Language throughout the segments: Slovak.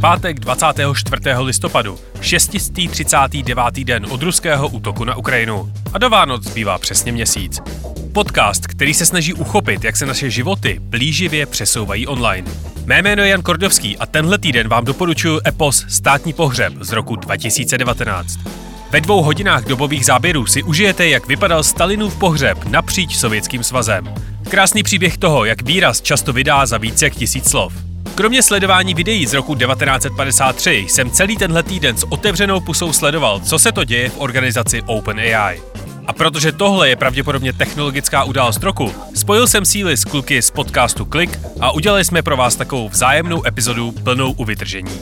pátek 24. listopadu, 639. den od ruského útoku na Ukrajinu. A do Vánoc zbývá přesně měsíc. Podcast, který se snaží uchopit, jak se naše životy blíživě přesouvají online. Mé jméno je Jan Kordovský a tenhle týden vám doporučuji epos Státní pohřeb z roku 2019. Ve dvou hodinách dobových záběrů si užijete, jak vypadal Stalinův pohřeb napříč Sovětským svazem. Krásný příběh toho, jak výraz často vydá za více jak tisíc slov. Kromě sledování videí z roku 1953 jsem celý tenhle týden s otevřenou pusou sledoval, co se to děje v organizaci OpenAI. A protože tohle je pravděpodobně technologická událost roku, spojil jsem síly s kluky z podcastu Klik a udělali jsme pro vás takovou vzájemnou epizodu plnou uvytržení.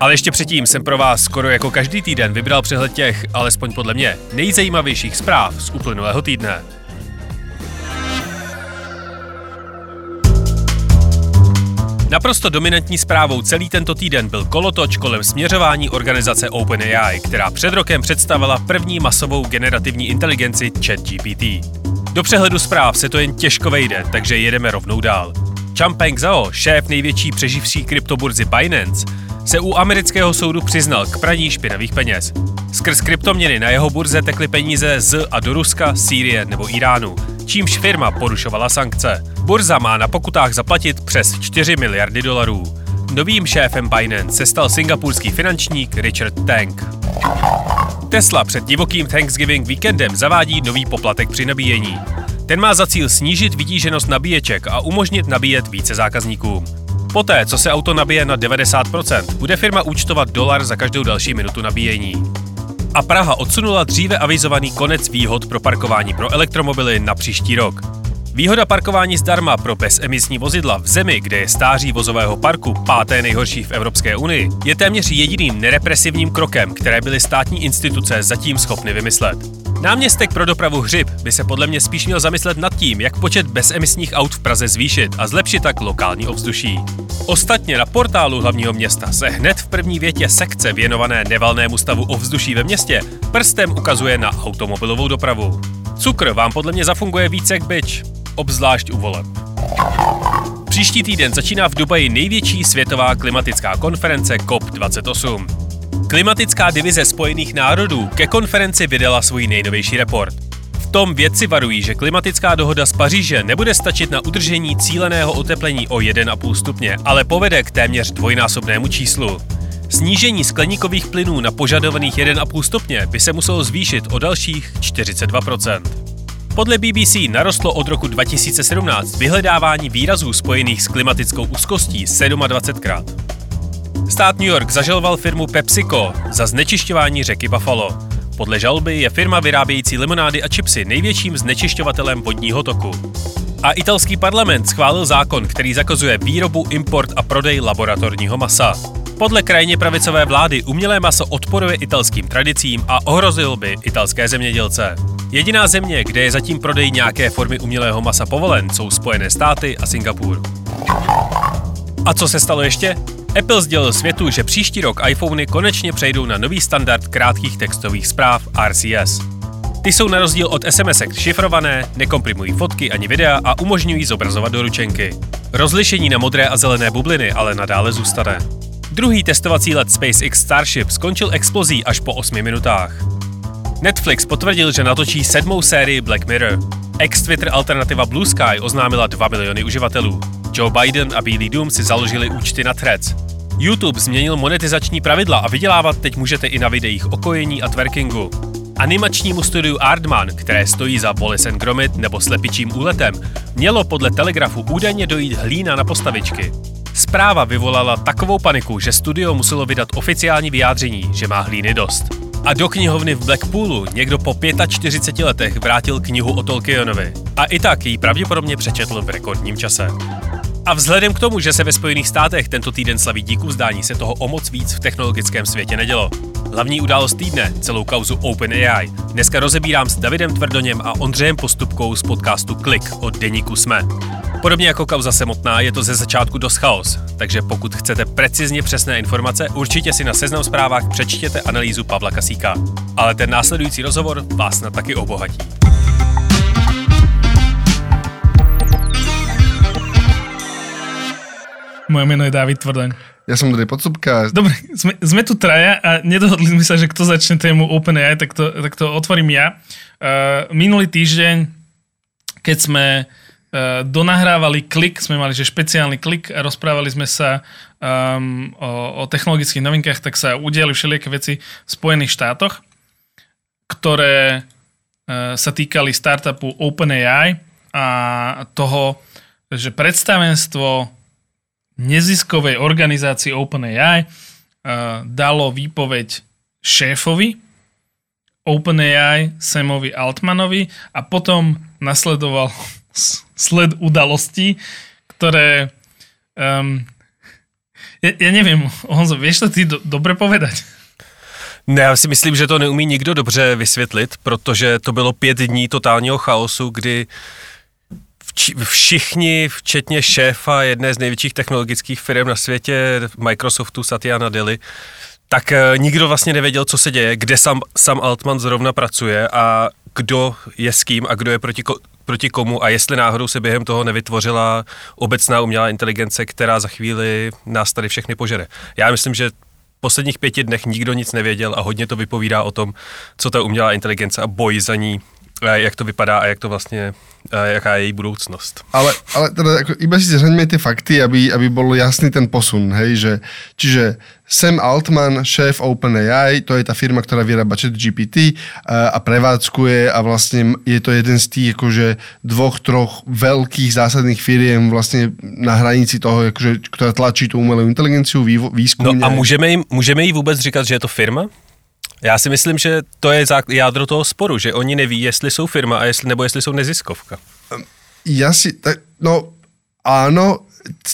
Ale ještě předtím jsem pro vás skoro jako každý týden vybral přehled těch, alespoň podle mě, nejzajímavějších zpráv z uplynulého týdne. Naprosto dominantní zprávou celý tento týden byl kolotoč kolem směřování organizace OpenAI, která před rokem představila první masovou generativní inteligenci ChatGPT. Do přehledu zpráv se to jen těžko vejde, takže jedeme rovnou dál. Changpeng Zhao, šéf největší přeživší kryptoburzy Binance, se u amerického soudu přiznal k praní špinavých peněz. Skrz kryptoměny na jeho burze tekly peníze z a do Ruska, Sýrie nebo Iránu, čímž firma porušovala sankce. Burza má na pokutách zaplatit přes 4 miliardy dolarů. Novým šéfem Binance se stal singapurský finančník Richard Tang. Tesla před divokým Thanksgiving víkendem zavádí nový poplatek při nabíjení. Ten má za cíl snížit vytíženost nabíječek a umožnit nabíjet více zákazníkům. Poté, co se auto nabije na 90%, bude firma účtovat dolar za každou další minutu nabíjení. A Praha odsunula dříve avizovaný konec výhod pro parkování pro elektromobily na příští rok. Výhoda parkování zdarma pro bezemisní vozidla v zemi, kde je stáří vozového parku páté nejhorší v Evropské unii, je téměř jediným nerepresivním krokem, které byly státní instituce zatím schopny vymyslet. Náměstek pro dopravu Hřib by se podle mě spíš měl zamyslet nad tím, jak počet bezemisních aut v Praze zvýšit a zlepšit tak lokální ovzduší. Ostatně na portálu hlavního města se hned v první větě sekce věnované nevalnému stavu ovzduší ve městě prstem ukazuje na automobilovou dopravu. Cukr vám podle mě zafunguje více jak byč, obzvlášť u voleb. Příští týden začíná v Dubaji největší světová klimatická konference COP28. Klimatická divize Spojených národů ke konferenci vydala svůj nejnovější report. V tom vědci varují, že klimatická dohoda z Paříže nebude stačit na udržení cíleného oteplení o 1,5 stupně, ale povede k téměř dvojnásobnému číslu. Snížení skleníkových plynů na požadovaných 1,5 stupně by se muselo zvýšit o dalších 42 podle BBC narostlo od roku 2017 vyhledávání výrazů spojených s klimatickou úzkostí 27krát. Stát New York zažaloval firmu PepsiCo za znečišťování řeky Buffalo. Podle žalby je firma vyrábějící limonády a čipsy největším znečišťovatelem vodního toku. A italský parlament schválil zákon, který zakazuje výrobu, import a prodej laboratorního masa. Podle krajně pravicové vlády umělé maso odporuje italským tradicím a ohrozil by italské zemědělce. Jediná země, kde je zatím prodej nějaké formy umělého masa povolen, jsou Spojené státy a Singapur. A co se stalo ještě? Apple sdělil světu, že příští rok iPhony konečně přejdou na nový standard krátkých textových zpráv RCS. Ty jsou na rozdíl od sms šifrované, nekomprimují fotky ani videa a umožňují zobrazovat doručenky. Rozlišení na modré a zelené bubliny ale nadále zůstane. Druhý testovací let SpaceX Starship skončil explozí až po 8 minutách. Netflix potvrdil, že natočí sedmou sérii Black Mirror. Ex-Twitter alternativa Blue Sky oznámila 2 miliony uživatelů. Joe Biden a Bílý dům si založili účty na Threads. YouTube změnil monetizační pravidla a vydělávat teď můžete i na videích o kojení a twerkingu. Animačnímu studiu Artman, které stojí za Wallace Gromit nebo slepičím úletem, mělo podle Telegrafu údajně dojít hlína na postavičky. Zpráva vyvolala takovou paniku, že studio muselo vydat oficiální vyjádření, že má hlíny dost. A do knihovny v Blackpoolu někdo po 45 letech vrátil knihu o Tolkienovi. A i tak ji pravděpodobně přečetl v rekordním čase. A vzhledem k tomu, že se ve Spojených státech tento týden slaví díku vzdání, se toho o moc víc v technologickém světě nedělo. Hlavní událost týdne, celou kauzu OpenAI, dneska rozebírám s Davidem Tvrdoněm a Ondřejem Postupkou z podcastu Klik od Deníku Jsme. Podobně jako kauza samotná je to ze začátku dost chaos, takže pokud chcete precizně přesné informace, určitě si na seznam zprávách přečtěte analýzu Pavla Kasíka. Ale ten následující rozhovor vás na taky obohatí. Moje meno je David Tvrdoň. Ja som Andrej Podsúbka. Dobre, sme, sme tu traja a nedohodli sme sa, že kto začne tému OpenAI, tak to, tak to otvorím ja. Uh, minulý týždeň, keď sme uh, donahrávali klik, sme mali že špeciálny klik a rozprávali sme sa um, o, o technologických novinkách, tak sa udiali všelijaké veci v Spojených štátoch, ktoré uh, sa týkali startupu OpenAI a toho, že predstavenstvo neziskovej organizácii OpenAI uh, dalo výpoveď šéfovi OpenAI Samovi Altmanovi a potom nasledoval sled udalostí, ktoré um, ja, ja neviem, Honzo, vieš to ty do, dobre povedať? Ne, já si myslím, že to neumí nikdo dobře vysvětlit, protože to bylo pět dní totálního chaosu, kdy všichni, včetně šéfa jedné z největších technologických firm na světě, Microsoftu Satya Nadella, tak eh, nikdo vlastně nevěděl, co se děje, kde sam, sam Altman zrovna pracuje a kdo je s kým a kdo je proti, proti komu a jestli náhodou se během toho nevytvořila obecná umělá inteligence, která za chvíli nás tady všechny požere. Já myslím, že v posledních pěti dnech nikdo nic nevěděl a hodně to vypovídá o tom, co ta umělá inteligence a boj za ní, jak to vypadá a jak to vlastně jaká je její budoucnost. Ale, ale teda ako, iba si zhrňme tie fakty, aby, aby bol jasný ten posun, hej, že, čiže Sam Altman, šéf OpenAI, to je tá firma, ktorá vyrába chat GPT a, a prevádzkuje a vlastne je to jeden z tých akože dvoch, troch veľkých zásadných firiem vlastne na hranici toho, akože, ktorá tlačí tú umelú inteligenciu, výskum. No a můžeme, jim, můžeme jí vůbec říkat, že je to firma? Já si myslím, že to je jádro toho sporu, že oni neví, jestli jsou firma a jestli, nebo jestli jsou neziskovka. Ja si, tak, no áno,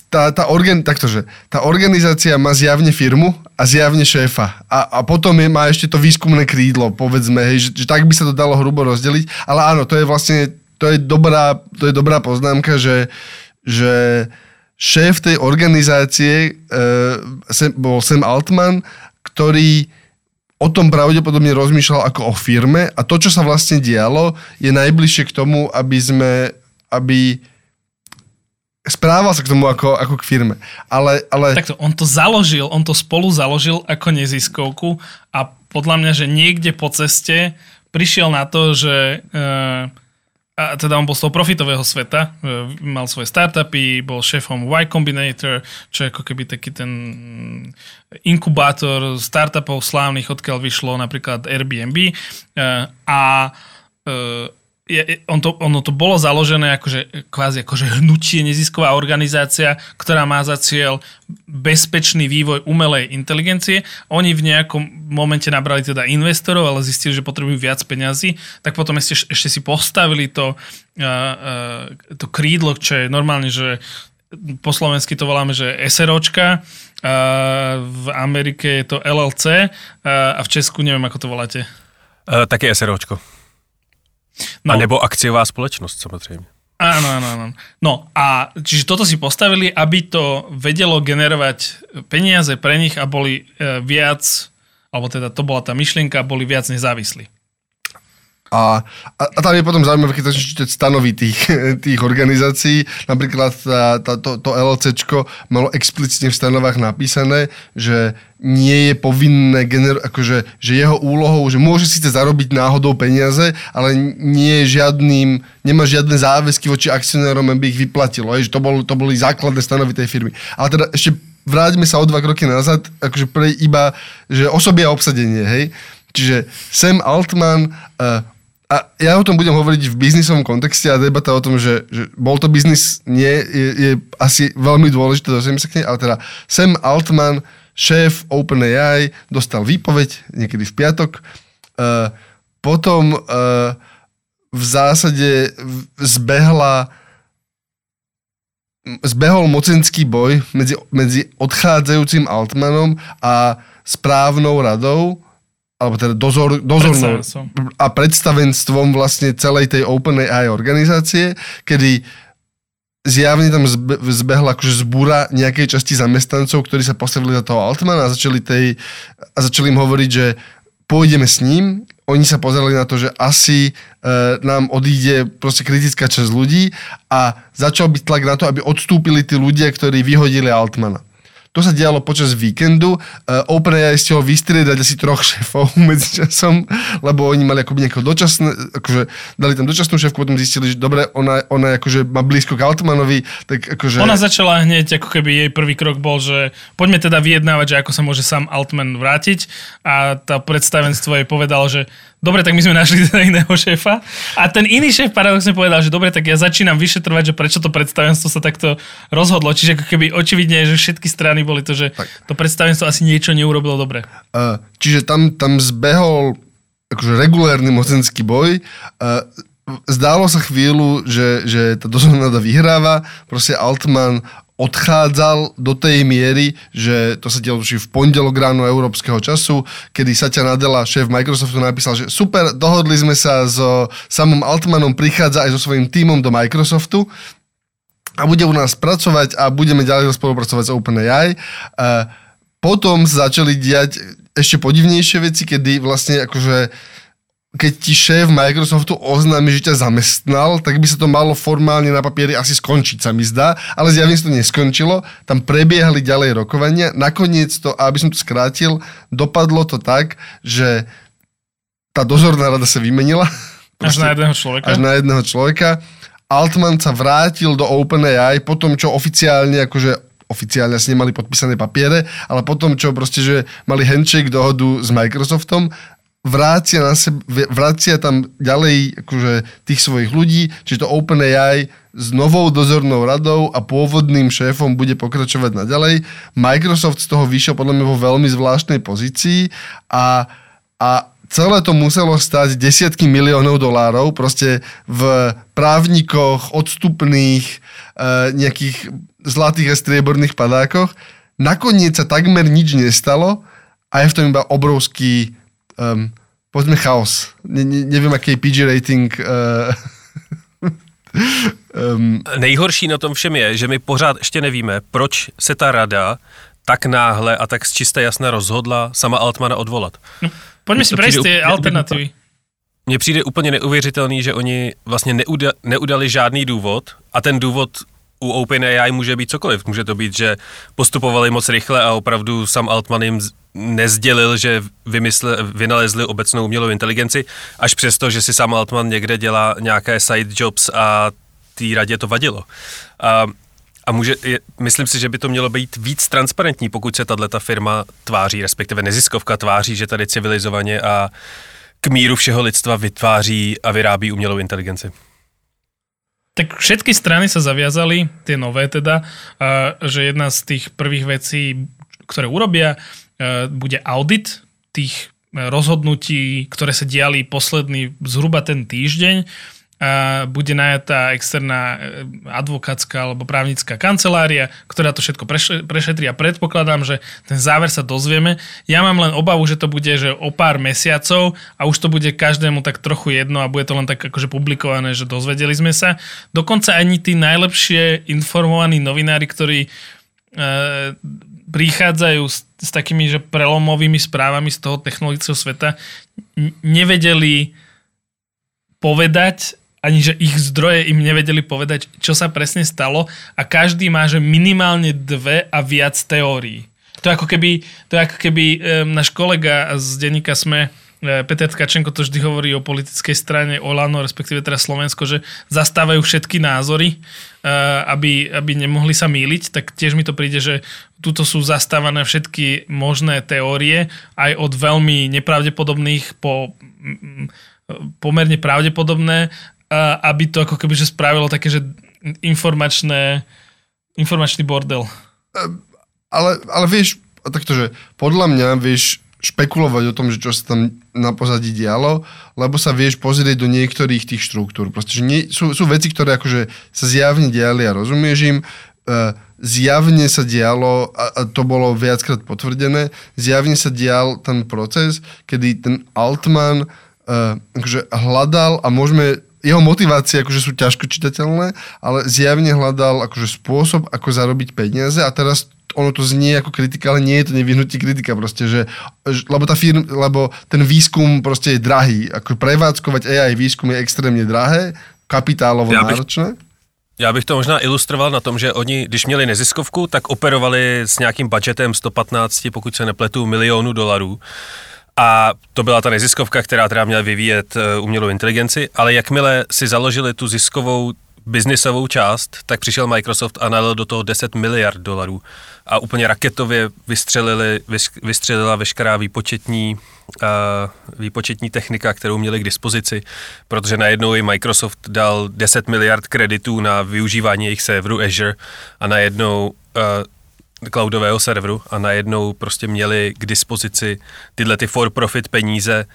tá, tá, organ, taktože, tá organizácia má zjavne firmu a zjavne šéfa. A, a potom je, má ešte to výskumné krídlo, povedzme, hej, že, že tak by sa to dalo hrubo rozdeliť. Ale áno, to je vlastne, to je dobrá, to je dobrá poznámka, že, že šéf tej organizácie e, bol Sam Altman, ktorý o tom pravdepodobne rozmýšľal ako o firme a to, čo sa vlastne dialo, je najbližšie k tomu, aby sme, aby správal sa k tomu ako, ako k firme. Ale, ale... Takto, on to založil, on to spolu založil ako neziskovku a podľa mňa, že niekde po ceste prišiel na to, že uh, a teda on bol z toho profitového sveta, mal svoje startupy, bol šéfom Y Combinator, čo je ako keby taký ten inkubátor startupov slávnych, odkiaľ vyšlo napríklad Airbnb. E, a e, je, on to, ono to bolo založené akože, kvázi akože hnutie, nezisková organizácia, ktorá má za cieľ bezpečný vývoj umelej inteligencie. Oni v nejakom momente nabrali teda investorov, ale zistili, že potrebujú viac peňazí, tak potom ešte, ešte si postavili to, uh, uh, to krídlo, čo je normálne, že po slovensky to voláme, že SROčka, uh, v Amerike je to LLC uh, a v Česku neviem, ako to voláte. Uh, také SROčko. No. A nebo akciová společnost samozřejmě. Áno, áno, áno. No a čiže toto si postavili, aby to vedelo generovať peniaze pre nich a boli e, viac, alebo teda to bola tá myšlienka, boli viac nezávislí. A, a, a tam je potom zaujímavé, keď začneš čítať stanovy tých, tých organizácií. Napríklad tá, tá, to, to LLCčko malo explicitne v stanovách napísané, že nie je povinné, gener- akože, že jeho úlohou, že môže síce zarobiť náhodou peniaze, ale nie je žiadnym, nemá žiadne záväzky voči akcionárom, aby ich vyplatilo. Že to, bol, to boli základné stanovy tej firmy. Ale teda ešte vráťme sa o dva kroky nazad, akože pre iba, že osoby a obsadenie, hej. Čiže Sam Altman uh, a ja o tom budem hovoriť v biznisovom kontexte a debata o tom, že, že bol to biznis, nie, je, je asi veľmi dôležité, dostaneme sa k nej, ale teda Sam Altman, šéf OpenAI, dostal výpoveď niekedy v piatok. Uh, potom uh, v zásade zbehla zbehol mocenský boj medzi, medzi odchádzajúcim Altmanom a správnou radou alebo teda dozor, dozornou a predstavenstvom vlastne celej tej OpenAI organizácie, kedy zjavne tam zbe, zbehla akože zbúra nejakej časti zamestnancov, ktorí sa postavili za toho Altmana a začali, tej, a začali im hovoriť, že pôjdeme s ním. Oni sa pozerali na to, že asi e, nám odíde proste kritická časť ľudí a začal byť tlak na to, aby odstúpili tí ľudia, ktorí vyhodili Altmana. To sa dialo počas víkendu. Uh, OpenAI stihol vystriedať asi troch šéfov medzi časom, lebo oni mali akoby nejakého dočasné, akože dali tam dočasnú šéfku, potom zistili, že dobre, ona, ona akože má blízko k Altmanovi, tak akože... Ona začala hneď, ako keby jej prvý krok bol, že poďme teda vyjednávať, že ako sa môže sám Altman vrátiť a tá predstavenstvo jej povedalo, že dobre, tak my sme našli teda iného šéfa. A ten iný šéf paradoxne povedal, že dobre, tak ja začínam vyšetrovať, že prečo to predstavenstvo sa takto rozhodlo. Čiže ako keby očividne, že všetky strany boli to, že tak. to predstavenstvo asi niečo neurobilo dobre. Uh, čiže tam, tam zbehol akože regulárny mocenský boj. Uh, zdálo sa chvíľu, že, že tá dozorná vyhráva, proste Altman odchádzal do tej miery, že to sa dialo v pondelok ráno európskeho času, kedy Satya Nadella, šéf Microsoftu, napísal, že super, dohodli sme sa so samom Altmanom, prichádza aj so svojím tímom do Microsoftu a bude u nás pracovať a budeme ďalej spolupracovať s OpenAI. Potom sa začali diať ešte podivnejšie veci, kedy vlastne akože keď ti šéf Microsoftu oznámi, že ťa zamestnal, tak by sa to malo formálne na papieri asi skončiť, sa mi zdá, ale zjavne sa to neskončilo, tam prebiehali ďalej rokovania, nakoniec to, aby som to skrátil, dopadlo to tak, že tá dozorná rada sa vymenila. Až na jedného človeka? Až na jedného človeka. Altman sa vrátil do OpenAI po tom, čo oficiálne akože oficiálne asi nemali podpísané papiere, ale potom, čo proste, že mali handshake dohodu s Microsoftom vrácia, na sebe, vrácia tam ďalej akože tých svojich ľudí, čiže to OpenAI s novou dozornou radou a pôvodným šéfom bude pokračovať naďalej. Microsoft z toho vyšiel podľa mňa vo veľmi zvláštnej pozícii a, a celé to muselo stať desiatky miliónov dolárov, proste v právnikoch, odstupných, e, nejakých zlatých a strieborných padákoch. Nakoniec sa takmer nič nestalo a je v tom iba obrovský um, povedzme chaos. Ne, ne, nevím, aký je PG rating. Uh, um, Nejhorší na tom všem je, že my pořád ještě nevíme, proč se ta rada tak náhle a tak z čisté jasné rozhodla sama Altmana odvolat. No, pojďme si prejsť ty alternativy. Mně přijde úplně neuvěřitelný, že oni vlastně neuda, neudali žádný důvod a ten důvod u OpenAI může být cokoliv. Může to být, že postupovali moc rychle a opravdu sam Altman jim nezdělil, že vymysle, vynalezli obecnou umělou inteligenci, až přesto, že si sám Altman někde dělá nějaké side jobs a té radě to vadilo. A, a může, je, myslím si, že by to mělo být víc transparentní, pokud se tato firma tváří, respektive neziskovka tváří, že tady civilizovaně a k míru všeho lidstva vytváří a vyrábí umělou inteligenci. Tak všetky strany sa zaviazali, tie nové teda, že jedna z tých prvých vecí, ktoré urobia, bude audit tých rozhodnutí, ktoré sa diali posledný zhruba ten týždeň bude najatá externá e, advokátska alebo právnická kancelária, ktorá to všetko prešetrí a predpokladám, že ten záver sa dozvieme. Ja mám len obavu, že to bude že o pár mesiacov a už to bude každému tak trochu jedno a bude to len tak akože publikované, že dozvedeli sme sa. Dokonca ani tí najlepšie informovaní novinári, ktorí e, prichádzajú s, s takými že prelomovými správami z toho technologického sveta, nevedeli povedať, ani že ich zdroje im nevedeli povedať, čo sa presne stalo a každý má, že minimálne dve a viac teórií. To je ako keby, to je ako keby um, náš kolega z denníka Sme, e, Peter Tkačenko to vždy hovorí o politickej strane Olano, respektíve teraz Slovensko, že zastávajú všetky názory, uh, aby, aby nemohli sa míliť, tak tiež mi to príde, že tuto sú zastávané všetky možné teórie, aj od veľmi nepravdepodobných po pomerne pravdepodobné aby to ako keby že spravilo také, že informačné, informačný bordel. Ale, ale vieš, takto, že podľa mňa vieš špekulovať o tom, že čo sa tam na pozadí dialo, lebo sa vieš pozrieť do niektorých tých štruktúr. Proste, že nie, sú, sú veci, ktoré akože sa zjavne diali a rozumieš im, uh, zjavne sa dialo, a, to bolo viackrát potvrdené, zjavne sa dial ten proces, kedy ten Altman uh, akože hľadal a môžeme jeho motivácie akože sú ťažko čitateľné, ale zjavne hľadal akože spôsob, ako zarobiť peniaze a teraz ono to znie ako kritika, ale nie je to nevyhnutí kritika proste, že, lebo, tá firm, lebo ten výskum proste je drahý. Ako prevádzkovať AI výskum je extrémne drahé, kapitálovo bych, náročné. Já bych to možná ilustroval na tom, že oni, když měli neziskovku, tak operovali s nějakým budgetem 115, pokud se nepletu, milionů dolarů. A to byla ta neziskovka, která teda měla vyvíjet eh, umělou inteligenci, ale jakmile si založili tu ziskovou biznisovou část, tak přišel Microsoft a nalil do toho 10 miliard dolarů. A úplně raketově vystřelili, vystřelila veškerá výpočetní, uh, výpočetní technika, kterou měli k dispozici, protože najednou i Microsoft dal 10 miliard kreditů na využívání jejich serveru Azure a najednou uh, cloudového serveru a najednou prostě měli k dispozici tyhle ty for-profit peníze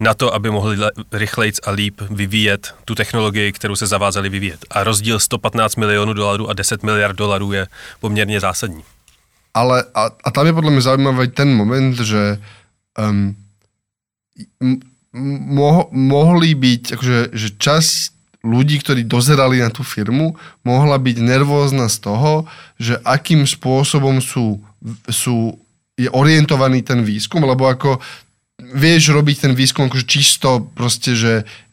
na to, aby mohli rychlejc a líp vyvíjet tu technologii, kterou se zavázali vyvíjet. A rozdíl 115 milionů dolarů a 10 miliard dolarů je poměrně zásadní. Ale a, a tam je podľa mňa zaujímavý ten moment, že um, mo, mohli byť, akože, že časť ľudí, ktorí dozerali na tú firmu, mohla byť nervózna z toho, že akým spôsobom sú, sú je orientovaný ten výskum, lebo ako vieš robiť ten výskum akože čisto proste, že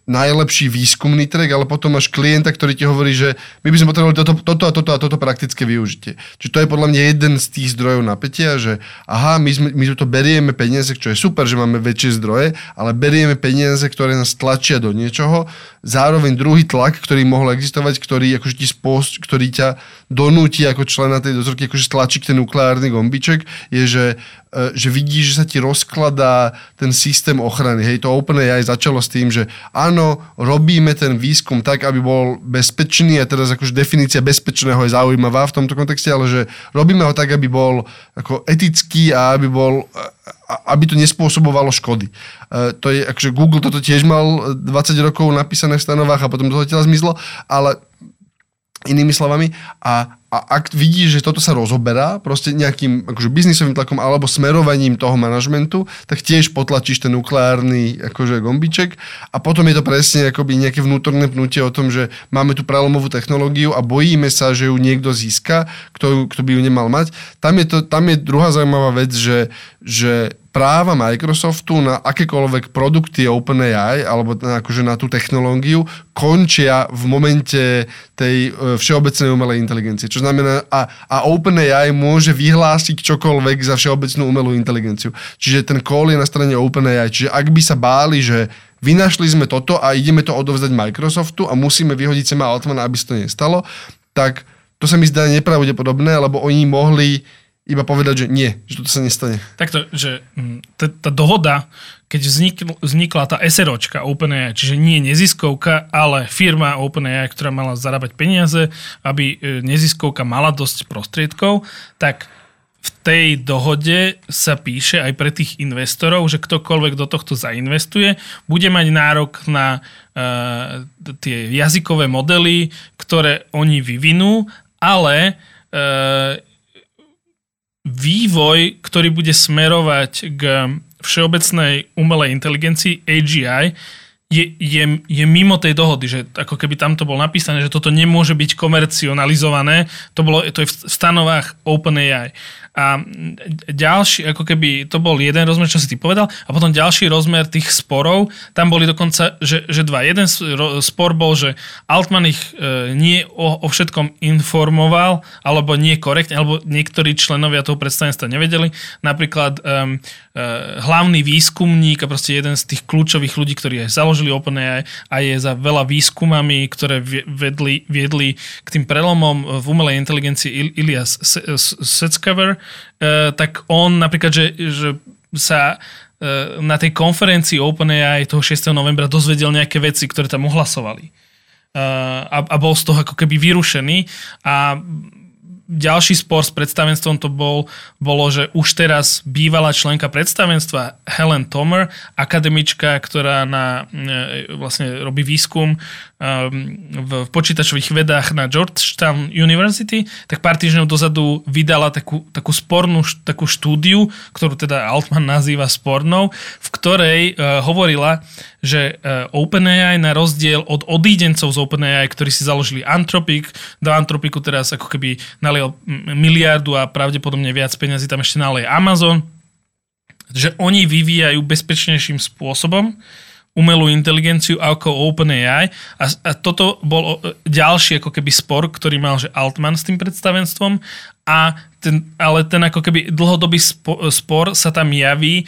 najlepší výskumný track, ale potom máš klienta, ktorý ti hovorí, že my by sme potrebovali toto, toto a toto a toto praktické využitie. Čiže to je podľa mňa jeden z tých zdrojov napätia, že aha, my, sme, my to berieme peniaze, čo je super, že máme väčšie zdroje, ale berieme peniaze, ktoré nás tlačia do niečoho. Zároveň druhý tlak, ktorý mohol existovať, ktorý, akože ti spôst, ktorý ťa donúti ako člena tej dozorky, akože stlačí ten nukleárny gombiček, je, že E, že vidíš, že sa ti rozkladá ten systém ochrany. Hej, to OpenAI začalo s tým, že áno, robíme ten výskum tak, aby bol bezpečný a teraz akože definícia bezpečného je zaujímavá v tomto kontexte, ale že robíme ho tak, aby bol ako etický a aby bol aby to nespôsobovalo škody. E, to je, akože Google toto tiež mal 20 rokov napísané v stanovách a potom to odtiaľ zmizlo, ale inými slovami a, a ak vidíš, že toto sa rozoberá proste nejakým akože biznisovým tlakom alebo smerovaním toho manažmentu, tak tiež potlačíš ten nukleárny akože gombiček a potom je to presne akoby nejaké vnútorné pnutie o tom, že máme tu prelomovú technológiu a bojíme sa, že ju niekto získa, kto, kto by ju nemal mať. Tam je, to, tam je druhá zaujímavá vec, že, že práva Microsoftu na akékoľvek produkty OpenAI alebo na, akože na tú technológiu končia v momente tej e, všeobecnej umelej inteligencie. Čo znamená, a, a OpenAI môže vyhlásiť čokoľvek za všeobecnú umelú inteligenciu. Čiže ten call je na strane OpenAI. Čiže ak by sa báli, že vynašli sme toto a ideme to odovzdať Microsoftu a musíme vyhodiť Sema Altmana, aby sa to nestalo, tak to sa mi zdá nepravdepodobné, lebo oni mohli iba povedať, že nie, že toto sa nestane. Takto, že mm, tá, tá dohoda, keď vznikl, vznikla tá SROčka OpenAI, čiže nie neziskovka, ale firma OpenAI, ktorá mala zarábať peniaze, aby e, neziskovka mala dosť prostriedkov, tak v tej dohode sa píše aj pre tých investorov, že ktokoľvek do tohto zainvestuje, bude mať nárok na uh, tie jazykové modely, ktoré oni vyvinú, ale uh, vývoj, ktorý bude smerovať k všeobecnej umelej inteligencii AGI, je, je, je mimo tej dohody, že ako keby tam to bolo napísané, že toto nemôže byť komercionalizované, to, bolo, to je v stanovách OpenAI. A ďalší, ako keby to bol jeden rozmer, čo si ty povedal, a potom ďalší rozmer tých sporov, tam boli dokonca, že, že dva. Jeden spor bol, že Altman ich e, nie o, o všetkom informoval, alebo nie korektne, alebo niektorí členovia toho predstavenstva nevedeli. Napríklad e, e, hlavný výskumník a proste jeden z tých kľúčových ľudí, ktorí aj založili OpenAI a je za veľa výskumami, ktoré vedli, viedli k tým prelomom v umelej inteligencii Ilias Setzkever, E, tak on napríklad, že, že sa e, na tej konferencii OpenAI toho 6. novembra dozvedel nejaké veci, ktoré tam ohlasovali. E, a, a bol z toho ako keby vyrušený a ďalší spor s predstavenstvom to bol, bolo, že už teraz bývalá členka predstavenstva Helen Tomer, akademička, ktorá na, vlastne robí výskum v počítačových vedách na Georgetown University, tak pár týždňov dozadu vydala takú, takú spornú takú štúdiu, ktorú teda Altman nazýva spornou, v ktorej uh, hovorila, že uh, OpenAI na rozdiel od odídencov z OpenAI, ktorí si založili Anthropic, do Anthropiku teraz ako keby naliel miliardu a pravdepodobne viac peniazy tam ešte nalej Amazon, že oni vyvíjajú bezpečnejším spôsobom, umelú inteligenciu ako OpenAI. A, a toto bol ďalší ako keby spor, ktorý mal že Altman s tým predstavenstvom. A ten, ale ten ako keby dlhodobý spor sa tam javí, e,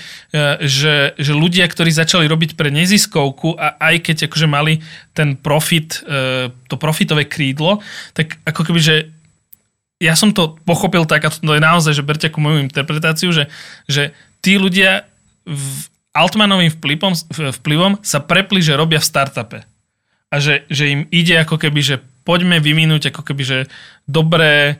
že, že ľudia, ktorí začali robiť pre neziskovku a aj keď akože mali ten profit, e, to profitové krídlo, tak ako keby, že ja som to pochopil tak, a to je naozaj, že berte ako moju interpretáciu, že, že tí ľudia v, Altmanovým vplyvom, vplyvom sa prepli, že robia v startupe. A že, že im ide ako keby, že poďme vyvinúť ako keby, že dobré,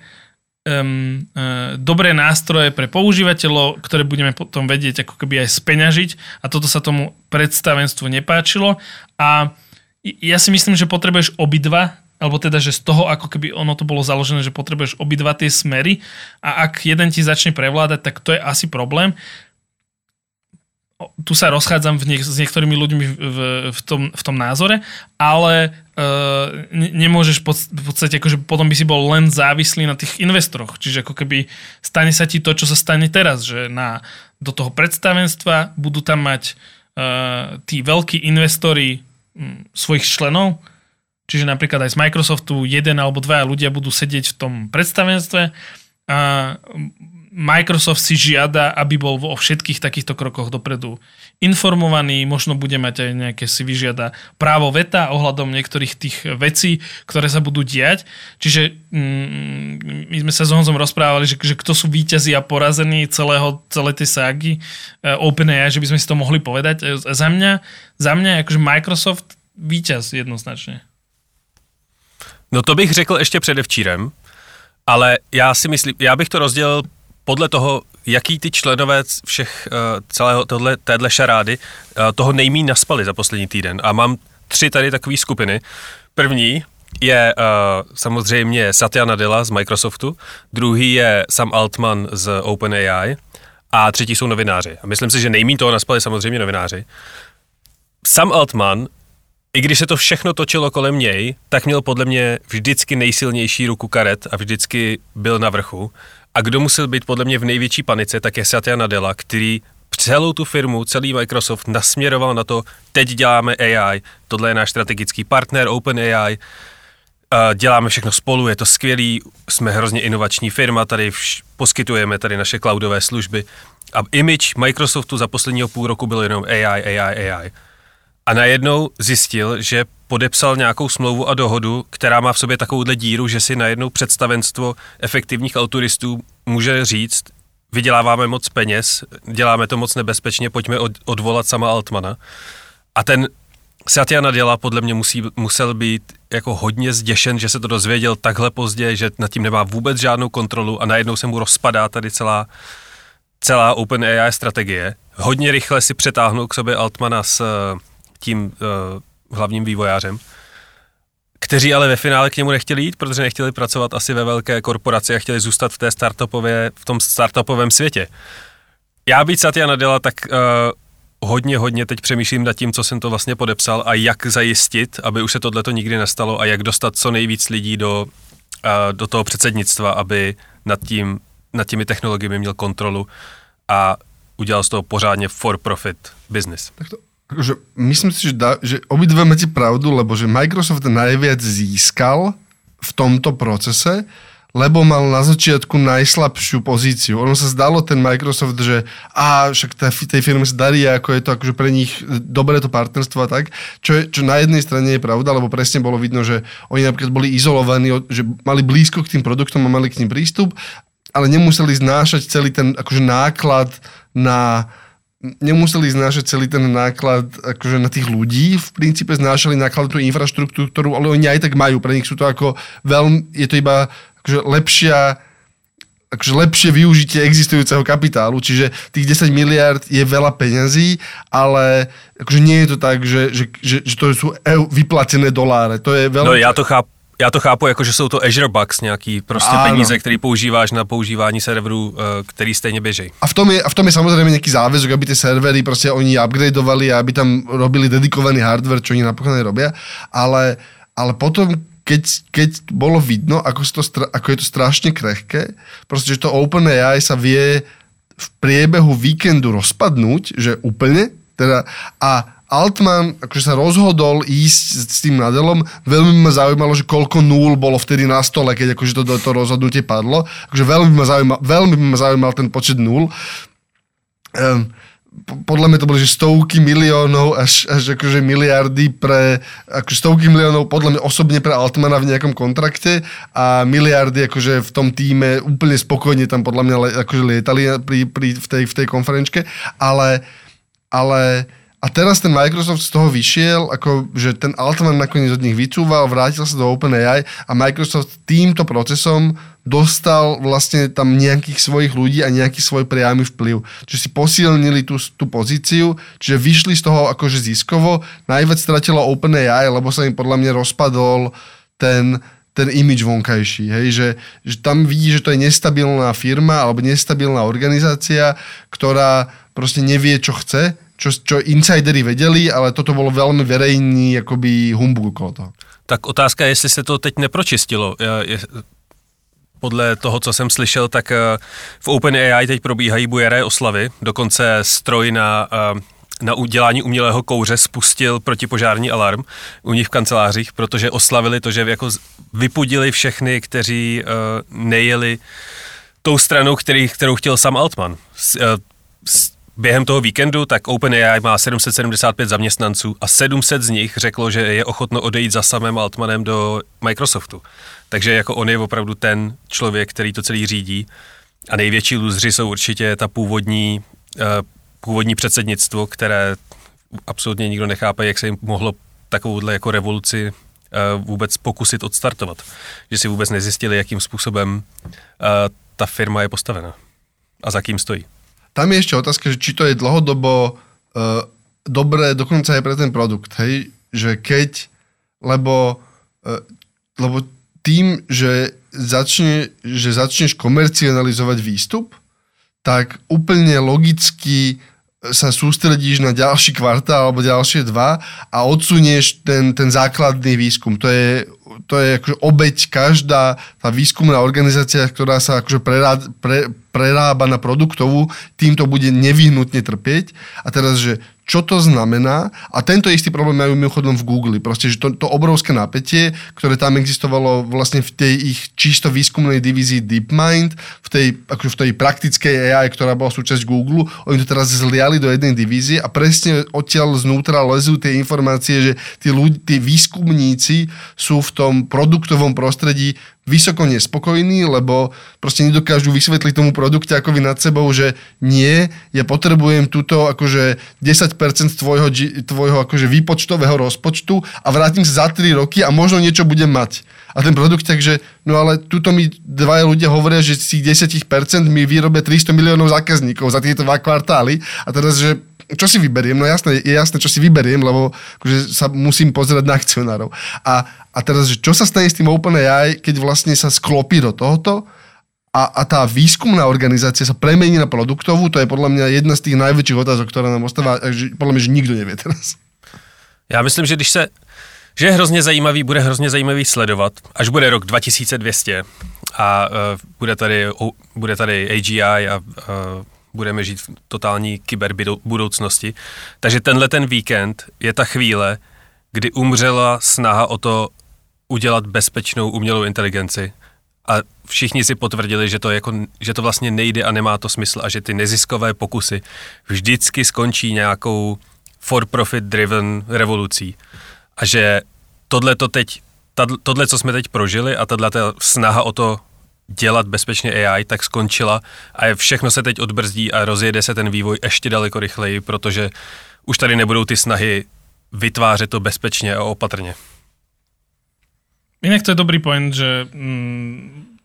um, uh, dobré nástroje pre používateľov, ktoré budeme potom vedieť ako keby aj speňažiť. A toto sa tomu predstavenstvu nepáčilo. A ja si myslím, že potrebuješ obidva alebo teda, že z toho, ako keby ono to bolo založené, že potrebuješ obidva tie smery. A ak jeden ti začne prevládať, tak to je asi problém tu sa rozchádzam v niek- s niektorými ľuďmi v, v, tom, v tom názore, ale uh, nemôžeš pod, v podstate, akože potom by si bol len závislý na tých investoroch. Čiže ako keby stane sa ti to, čo sa stane teraz, že na, do toho predstavenstva budú tam mať uh, tí veľkí investori um, svojich členov, čiže napríklad aj z Microsoftu jeden alebo dva ľudia budú sedieť v tom predstavenstve a Microsoft si žiada, aby bol vo všetkých takýchto krokoch dopredu informovaný, možno bude mať aj nejaké si vyžiada právo veta ohľadom niektorých tých vecí, ktoré sa budú diať. Čiže mm, my sme sa s Honzom rozprávali, že, že kto sú víťazí a porazení celého, celej tej ságy uh, OpenAI, že by sme si to mohli povedať. E, za mňa, za mňa akože Microsoft víťaz jednoznačně. No to bych řekl ještě předevčírem, ale já si myslím, já bych to rozdělil podle toho, jaký ty členové všech uh, celého tohle, téhle šarády uh, toho nejmí naspali za poslední týden. A mám tři tady takové skupiny. První je uh, samozřejmě Satya Nadella z Microsoftu, druhý je Sam Altman z OpenAI a třetí jsou novináři. A myslím si, že nejmí toho naspali samozřejmě novináři. Sam Altman i když se to všechno točilo kolem něj, tak měl podle mě vždycky nejsilnější ruku karet a vždycky byl na vrchu. A kdo musel být podle mě v největší panice, tak je Satya Nadella, který celou tu firmu, celý Microsoft nasměroval na to, teď děláme AI, tohle je náš strategický partner OpenAI, děláme všechno spolu, je to skvělý, jsme hrozně inovační firma, tady vš- poskytujeme tady naše cloudové služby. A image Microsoftu za posledního půl roku byl jenom AI, AI, AI. A najednou zjistil, že podepsal nějakou smlouvu a dohodu, která má v sobě takovouhle díru, že si najednou představenstvo efektivních autoristů může říct, vyděláváme moc peněz, děláme to moc nebezpečně, pojďme odvolat sama Altmana. A ten Satya Nadella podle mě musí, musel být jako hodně zděšen, že se to dozvěděl takhle pozdě, že nad tím nemá vůbec žádnou kontrolu a najednou se mu rozpadá tady celá, celá OpenAI strategie. Hodně rychle si přetáhnul k sobě Altmana s tím uh, hlavním vývojářem, kteří ale ve finále k němu nechtěli jít, protože nechtěli pracovat asi ve velké korporaci a chtěli zůstat v té startupové, v tom startupovém světě. Já být Satya Nadella, tak uh, hodně, hodně teď přemýšlím nad tím, co jsem to vlastně podepsal a jak zajistit, aby už se tohleto nikdy nestalo a jak dostat co nejvíc lidí do, uh, do toho předsednictva, aby nad, tím, nad těmi technologiemi měl kontrolu a udělal z toho pořádně for profit business. Tak to akože, myslím si, že, da, že obidve máte pravdu, lebo že Microsoft najviac získal v tomto procese, lebo mal na začiatku najslabšiu pozíciu. Ono sa zdalo ten Microsoft, že a však tej firme sa darí, ako je to akože pre nich dobré to partnerstvo a tak, čo, je, čo na jednej strane je pravda, lebo presne bolo vidno, že oni napríklad boli izolovaní, že mali blízko k tým produktom a mali k ním prístup, ale nemuseli znášať celý ten akože náklad na nemuseli znášať celý ten náklad akože na tých ľudí, v princípe znášali náklad tú infraštruktúru, ktorú ale oni aj tak majú. Pre nich sú to ako veľmi, je to iba akože lepšia akože lepšie využitie existujúceho kapitálu, čiže tých 10 miliard je veľa peňazí, ale akože nie je to tak, že, že, že, že to sú vyplatené doláre. To je veľmi... No ja to chápu, já to chápu jako, že jsou to Azure Bucks, nějaký prostě Áno. peníze, které používáš na používání serverů, eh, který stejně běží. A v tom je, a v tom je samozřejmě nějaký záväzok, aby ty servery prostě oni upgradeovali a aby tam robili dedikovaný hardware, čo oni napokon robia, ale, ale potom keď, keď bolo vidno, ako, to, ako je to strašne krehké, proste, že to OpenAI sa vie v priebehu víkendu rozpadnúť, že úplne, teda, a Altman akože sa rozhodol ísť s tým Nadelom, veľmi ma zaujímalo, že koľko nul bolo vtedy na stole, keď akože to, to, rozhodnutie padlo. Akože veľmi ma zaujímal, veľmi ma zaujímal ten počet nul. Um, podľa mňa to boli že stovky miliónov až, až akože miliardy pre, akože stovky miliónov podľa mňa osobne pre Altmana v nejakom kontrakte a miliardy akože v tom týme úplne spokojne tam podľa mňa akože lietali pri, pri, v, tej, v tej konferenčke, ale, ale a teraz ten Microsoft z toho vyšiel, ako, že ten Altman nakoniec od nich vycúval, vrátil sa do OpenAI a Microsoft týmto procesom dostal vlastne tam nejakých svojich ľudí a nejaký svoj priamy vplyv. Čiže si posilnili tú, tú pozíciu, čiže vyšli z toho akože ziskovo. Najviac stratilo OpenAI, lebo sa im podľa mňa rozpadol ten, ten imič vonkajší. Hej? Že, že tam vidí, že to je nestabilná firma alebo nestabilná organizácia, ktorá proste nevie, čo chce čo, čo insidery vedeli, ale toto bolo veľmi verejný akoby humbug okolo toho. Tak otázka je, jestli se to teď nepročistilo. Je, podle toho, co jsem slyšel, tak eh, v OpenAI teď probíhají bujeré oslavy. Dokonce stroj na, eh, na udělání umělého kouře spustil protipožární alarm u nich v kancelářích, protože oslavili to, že jako vypudili všechny, kteří eh, nejeli tou stranou, který, kterou chtěl sam Altman. Během toho víkendu tak OpenAI má 775 zaměstnanců a 700 z nich řeklo, že je ochotno odejít za samým Altmanem do Microsoftu. Takže jako on je opravdu ten člověk, který to celý řídí. A největší lůzři jsou určitě ta původní, uh, původní předsednictvo, které absolutně nikdo nechápe, jak se jim mohlo takovouhle jako revoluci uh, vůbec pokusit odstartovat. Že si vůbec nezjistili, jakým způsobem uh, ta firma je postavena a za kým stojí. Tam je ešte otázka, že či to je dlhodobo uh, dobré dokonca aj pre ten produkt, hej? Že keď, lebo, uh, lebo tým, že, začne, že začneš komercionalizovať výstup, tak úplne logicky sa sústredíš na ďalší kvartál alebo ďalšie dva a odsunieš ten, ten základný výskum. To je, to je akože obeď každá tá výskumná organizácia, ktorá sa akože prerá, pre, prerába na produktovú, týmto bude nevyhnutne trpieť. A teraz, že čo to znamená. A tento istý problém majú mimochodom v Google. Proste, že to, to obrovské napätie, ktoré tam existovalo vlastne v tej ich čisto výskumnej divízii DeepMind, v tej, akože v tej praktickej AI, ktorá bola súčasť Google, oni to teraz zliali do jednej divízie a presne odtiaľ znútra lezú tie informácie, že tí, ľudí, tí výskumníci sú v tom produktovom prostredí vysoko nespokojní, lebo proste nedokážu vysvetliť tomu produkte ako vy nad sebou, že nie, ja potrebujem túto akože 10% tvojho, tvojho akože výpočtového rozpočtu a vrátim sa za 3 roky a možno niečo budem mať. A ten produkt takže, no ale tuto mi dvaja ľudia hovoria, že z tých 10% mi vyrobia 300 miliónov zákazníkov za tieto dva kvartály a teraz, že čo si vyberiem? No jasné, je jasné, čo si vyberiem, lebo akože sa musím pozerať na akcionárov. A, a teraz, že čo sa stane s tým OpenAI, keď vlastne sa sklopí do tohoto a, a tá výskumná organizácia sa premení na produktovú, to je podľa mňa jedna z tých najväčších otázok, ktorá nám ostáva, že podľa mňa, že nikto nevie teraz. Já myslím, že když se že je hrozně zajímavý, bude hrozně zajímavý sledovat, až bude rok 2200 a uh, bude, tady, uh, bude tady AGI a uh, budeme žít v totální kyberbudoucnosti. Takže tenhle ten víkend je ta chvíle, kdy umřela snaha o to udělat bezpečnou umělou inteligenci. A všichni si potvrdili, že to, jako, že to vlastně nejde a nemá to smysl a že ty neziskové pokusy vždycky skončí nějakou for-profit driven revolucí. A že tohle to teď, tohle, co jsme teď prožili a tahle snaha o to dělat bezpečně AI, tak skončila a všechno se teď odbrzdí a rozjede se ten vývoj ještě daleko rychleji, protože už tady nebudou ty snahy vytvářet to bezpečně a opatrně. Inak to je dobrý point, že mm,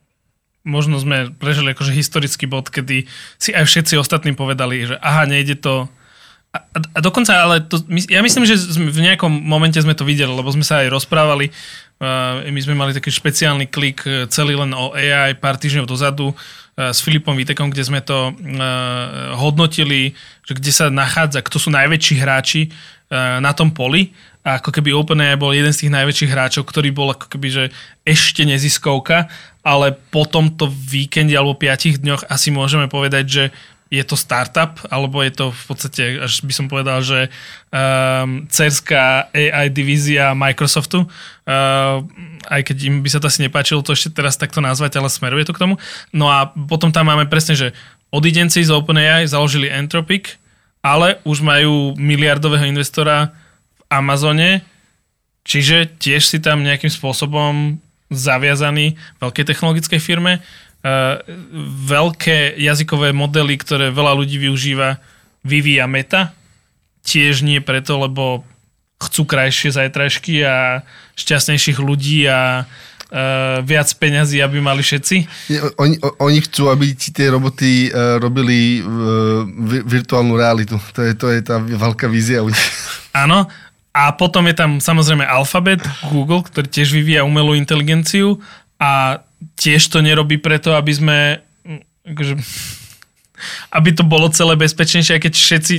možno sme prežili akože historický bod, kedy si aj všetci ostatní povedali, že aha, nejde to a, a dokonca, ale to, ja myslím, že v nejakom momente sme to videli, lebo sme sa aj rozprávali my sme mali taký špeciálny klik uh, celý len o AI pár týždňov dozadu uh, s Filipom Vitekom, kde sme to hodnotili, že kde sa nachádza, kto sú najväčší hráči na tom poli. A ako keby OpenAI bol jeden z tých najväčších hráčov, ktorý bol ako keby, že ešte neziskovka, ale po tomto víkende alebo piatich dňoch asi môžeme povedať, že je to startup, alebo je to v podstate, až by som povedal, že um, cerská AI divízia Microsoftu, uh, aj keď im by sa to asi nepáčilo to ešte teraz takto nazvať, ale smeruje to k tomu. No a potom tam máme presne, že odidenci z OpenAI založili Entropic, ale už majú miliardového investora v Amazone, čiže tiež si tam nejakým spôsobom zaviazaný veľkej technologickej firme veľké jazykové modely, ktoré veľa ľudí využíva, vyvíja meta. Tiež nie preto, lebo chcú krajšie zajtražky a šťastnejších ľudí a uh, viac peňazí, aby mali všetci. Oni, oni chcú, aby ti tie roboty uh, robili uh, virtuálnu realitu. To je, to je tá veľká vízia. Áno. A potom je tam samozrejme Alphabet, Google, ktorý tiež vyvíja umelú inteligenciu a tiež to nerobí preto, aby sme akože, aby to bolo celé bezpečnejšie, keď všetci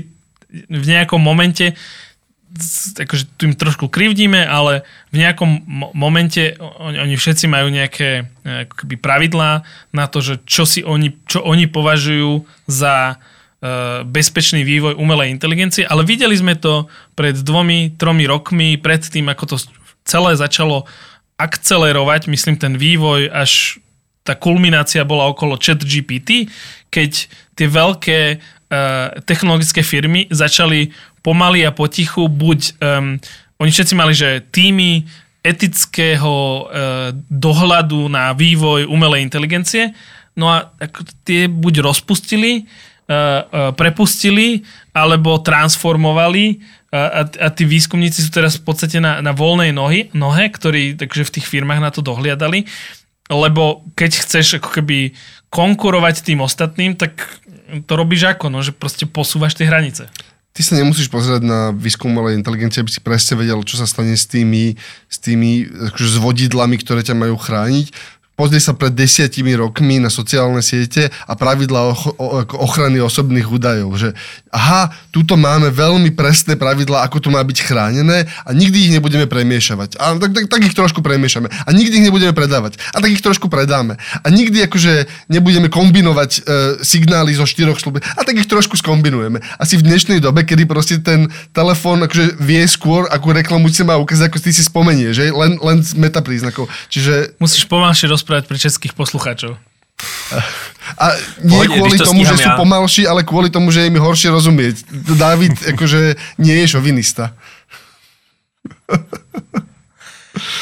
v nejakom momente akože tu im trošku krivdíme, ale v nejakom momente oni, oni všetci majú nejaké akoby pravidlá na to, že čo si oni, čo oni považujú za uh, bezpečný vývoj umelej inteligencie, ale videli sme to pred dvomi, tromi rokmi, pred tým, ako to celé začalo akcelerovať, myslím, ten vývoj, až tá kulminácia bola okolo chat GPT, keď tie veľké uh, technologické firmy začali pomaly a potichu buď, um, oni všetci mali, že týmy etického uh, dohľadu na vývoj umelej inteligencie, no a ako, tie buď rozpustili, uh, uh, prepustili, alebo transformovali a, a tí výskumníci sú teraz v podstate na, na voľnej nohy, nohe, ktorí takže v tých firmách na to dohliadali, lebo keď chceš ako keby konkurovať tým ostatným, tak to robíš ako, no, že proste posúvaš tie hranice. Ty sa nemusíš pozerať na výskum umelej inteligencie, aby si presne vedel, čo sa stane s tými, s tými akože, s vodidlami, ktoré ťa majú chrániť pozrie sa pred desiatimi rokmi na sociálne siete a pravidla ochrany osobných údajov, že aha, tuto máme veľmi presné pravidla, ako to má byť chránené a nikdy ich nebudeme premiešavať. A tak, tak, tak ich trošku premiešame. A nikdy ich nebudeme predávať. A tak ich trošku predáme. A nikdy akože nebudeme kombinovať e, signály zo štyroch slúb. A tak ich trošku skombinujeme. Asi v dnešnej dobe, kedy proste ten telefón akože vie skôr, akú reklamu si má ukázať, ako ty si spomenie, že? Len, len z metapríznakov. Čiže... Musíš pomalšie rozprávať pre českých poslucháčov. A nie Pohodne, kvôli to tomu, že ja. sú pomalší, ale kvôli tomu, že im horšie rozumieť. David akože nie je šovinista.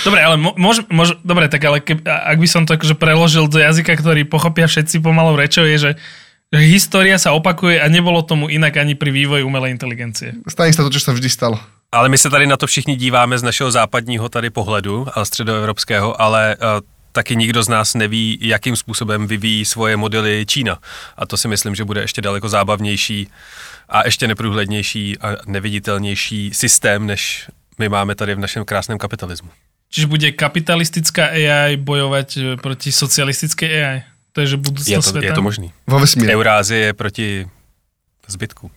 Dobre, ale môž, môž, dobre, tak ale keb, ak by som to akože preložil do jazyka, ktorý pochopia všetci pomalou rečou, je, že, že história sa opakuje a nebolo tomu inak ani pri vývoji umelej inteligencie. Stane sa to, čo sa vždy stalo. Ale my se tady na to všichni díváme z našeho západního tady pohledu, ale středoevropského, ale uh, taky nikdo z nás neví, jakým způsobem vyvíjí svoje modely Čína. A to si myslím, že bude ještě daleko zábavnější a ještě neprůhlednější a neviditelnější systém, než my máme tady v našem krásném kapitalismu. Čiže bude kapitalistická AI bojovat eh, proti socialistické AI? To je, že budoucnost je to, světa? Je to možný. Vo vesmíre. Eurázie proti zbytku.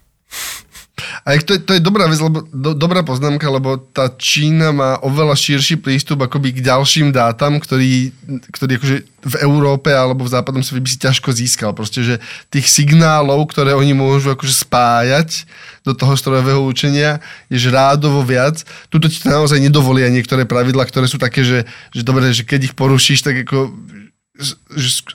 A to, to je dobrá vec, lebo, do, dobrá poznámka, lebo tá Čína má oveľa širší prístup akoby k ďalším dátam, ktorý, ktorý akože v Európe alebo v západnom svete by si ťažko získal. Proste, že tých signálov, ktoré oni môžu akože spájať do toho strojového učenia, je že rádovo viac. Tuto ti to naozaj nedovolia niektoré pravidla, ktoré sú také, že, že dobre, že keď ich porušíš, tak ako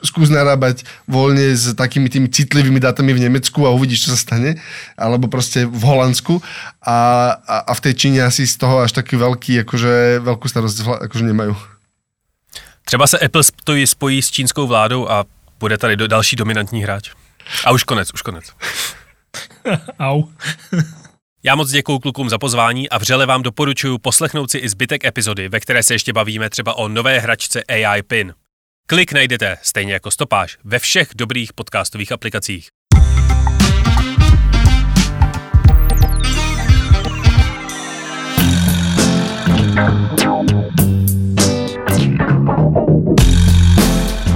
skús narábať voľne s takými tými citlivými dátami v Nemecku a uvidíš, čo sa stane, alebo proste v Holandsku a, a, a v tej Číne asi z toho až taký veľký, akože veľkú starosť akože nemajú. Třeba se Apple spojí, spojí s čínskou vládou a bude tady do, další dominantní hráč. A už konec, už konec. Au. Já moc děkuji klukům za pozvání a vřele vám doporučuji poslechnout si i zbytek epizody, ve které se ještě bavíme třeba o nové hračce AI PIN. Klik najdete, stejně jako stopáž, ve všech dobrých podcastových aplikacích.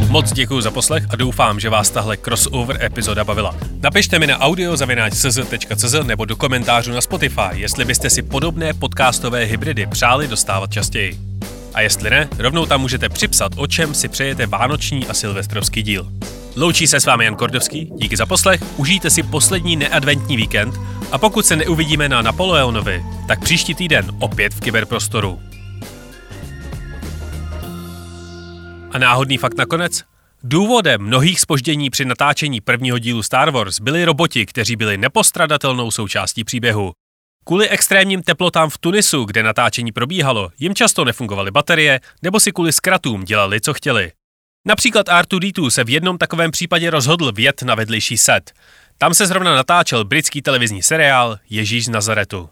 Moc děkuji za poslech a doufám, že vás tahle crossover epizoda bavila. Napište mi na audiozavináč.cz nebo do komentářů na Spotify, jestli byste si podobné podcastové hybridy přáli dostávat častěji. A jestli ne, rovnou tam můžete připsat, o čem si přejete vánoční a silvestrovský díl. Loučí se s vámi Jan Kordovský, díky za poslech, užijte si poslední neadventní víkend a pokud se neuvidíme na Napoleonovi, tak příští týden opět v kyberprostoru. A náhodný fakt nakonec? Důvodem mnohých spoždění při natáčení prvního dílu Star Wars byli roboti, kteří byli nepostradatelnou součástí příběhu. Kvůli extrémním teplotám v Tunisu, kde natáčení probíhalo, jim často nefungovaly baterie, nebo si kvůli zkratům dělali, co chtěli. Například R2D2 se v jednom takovém případě rozhodl vjet na vedlejší set. Tam se zrovna natáčel britský televizní seriál Ježíš z Nazaretu.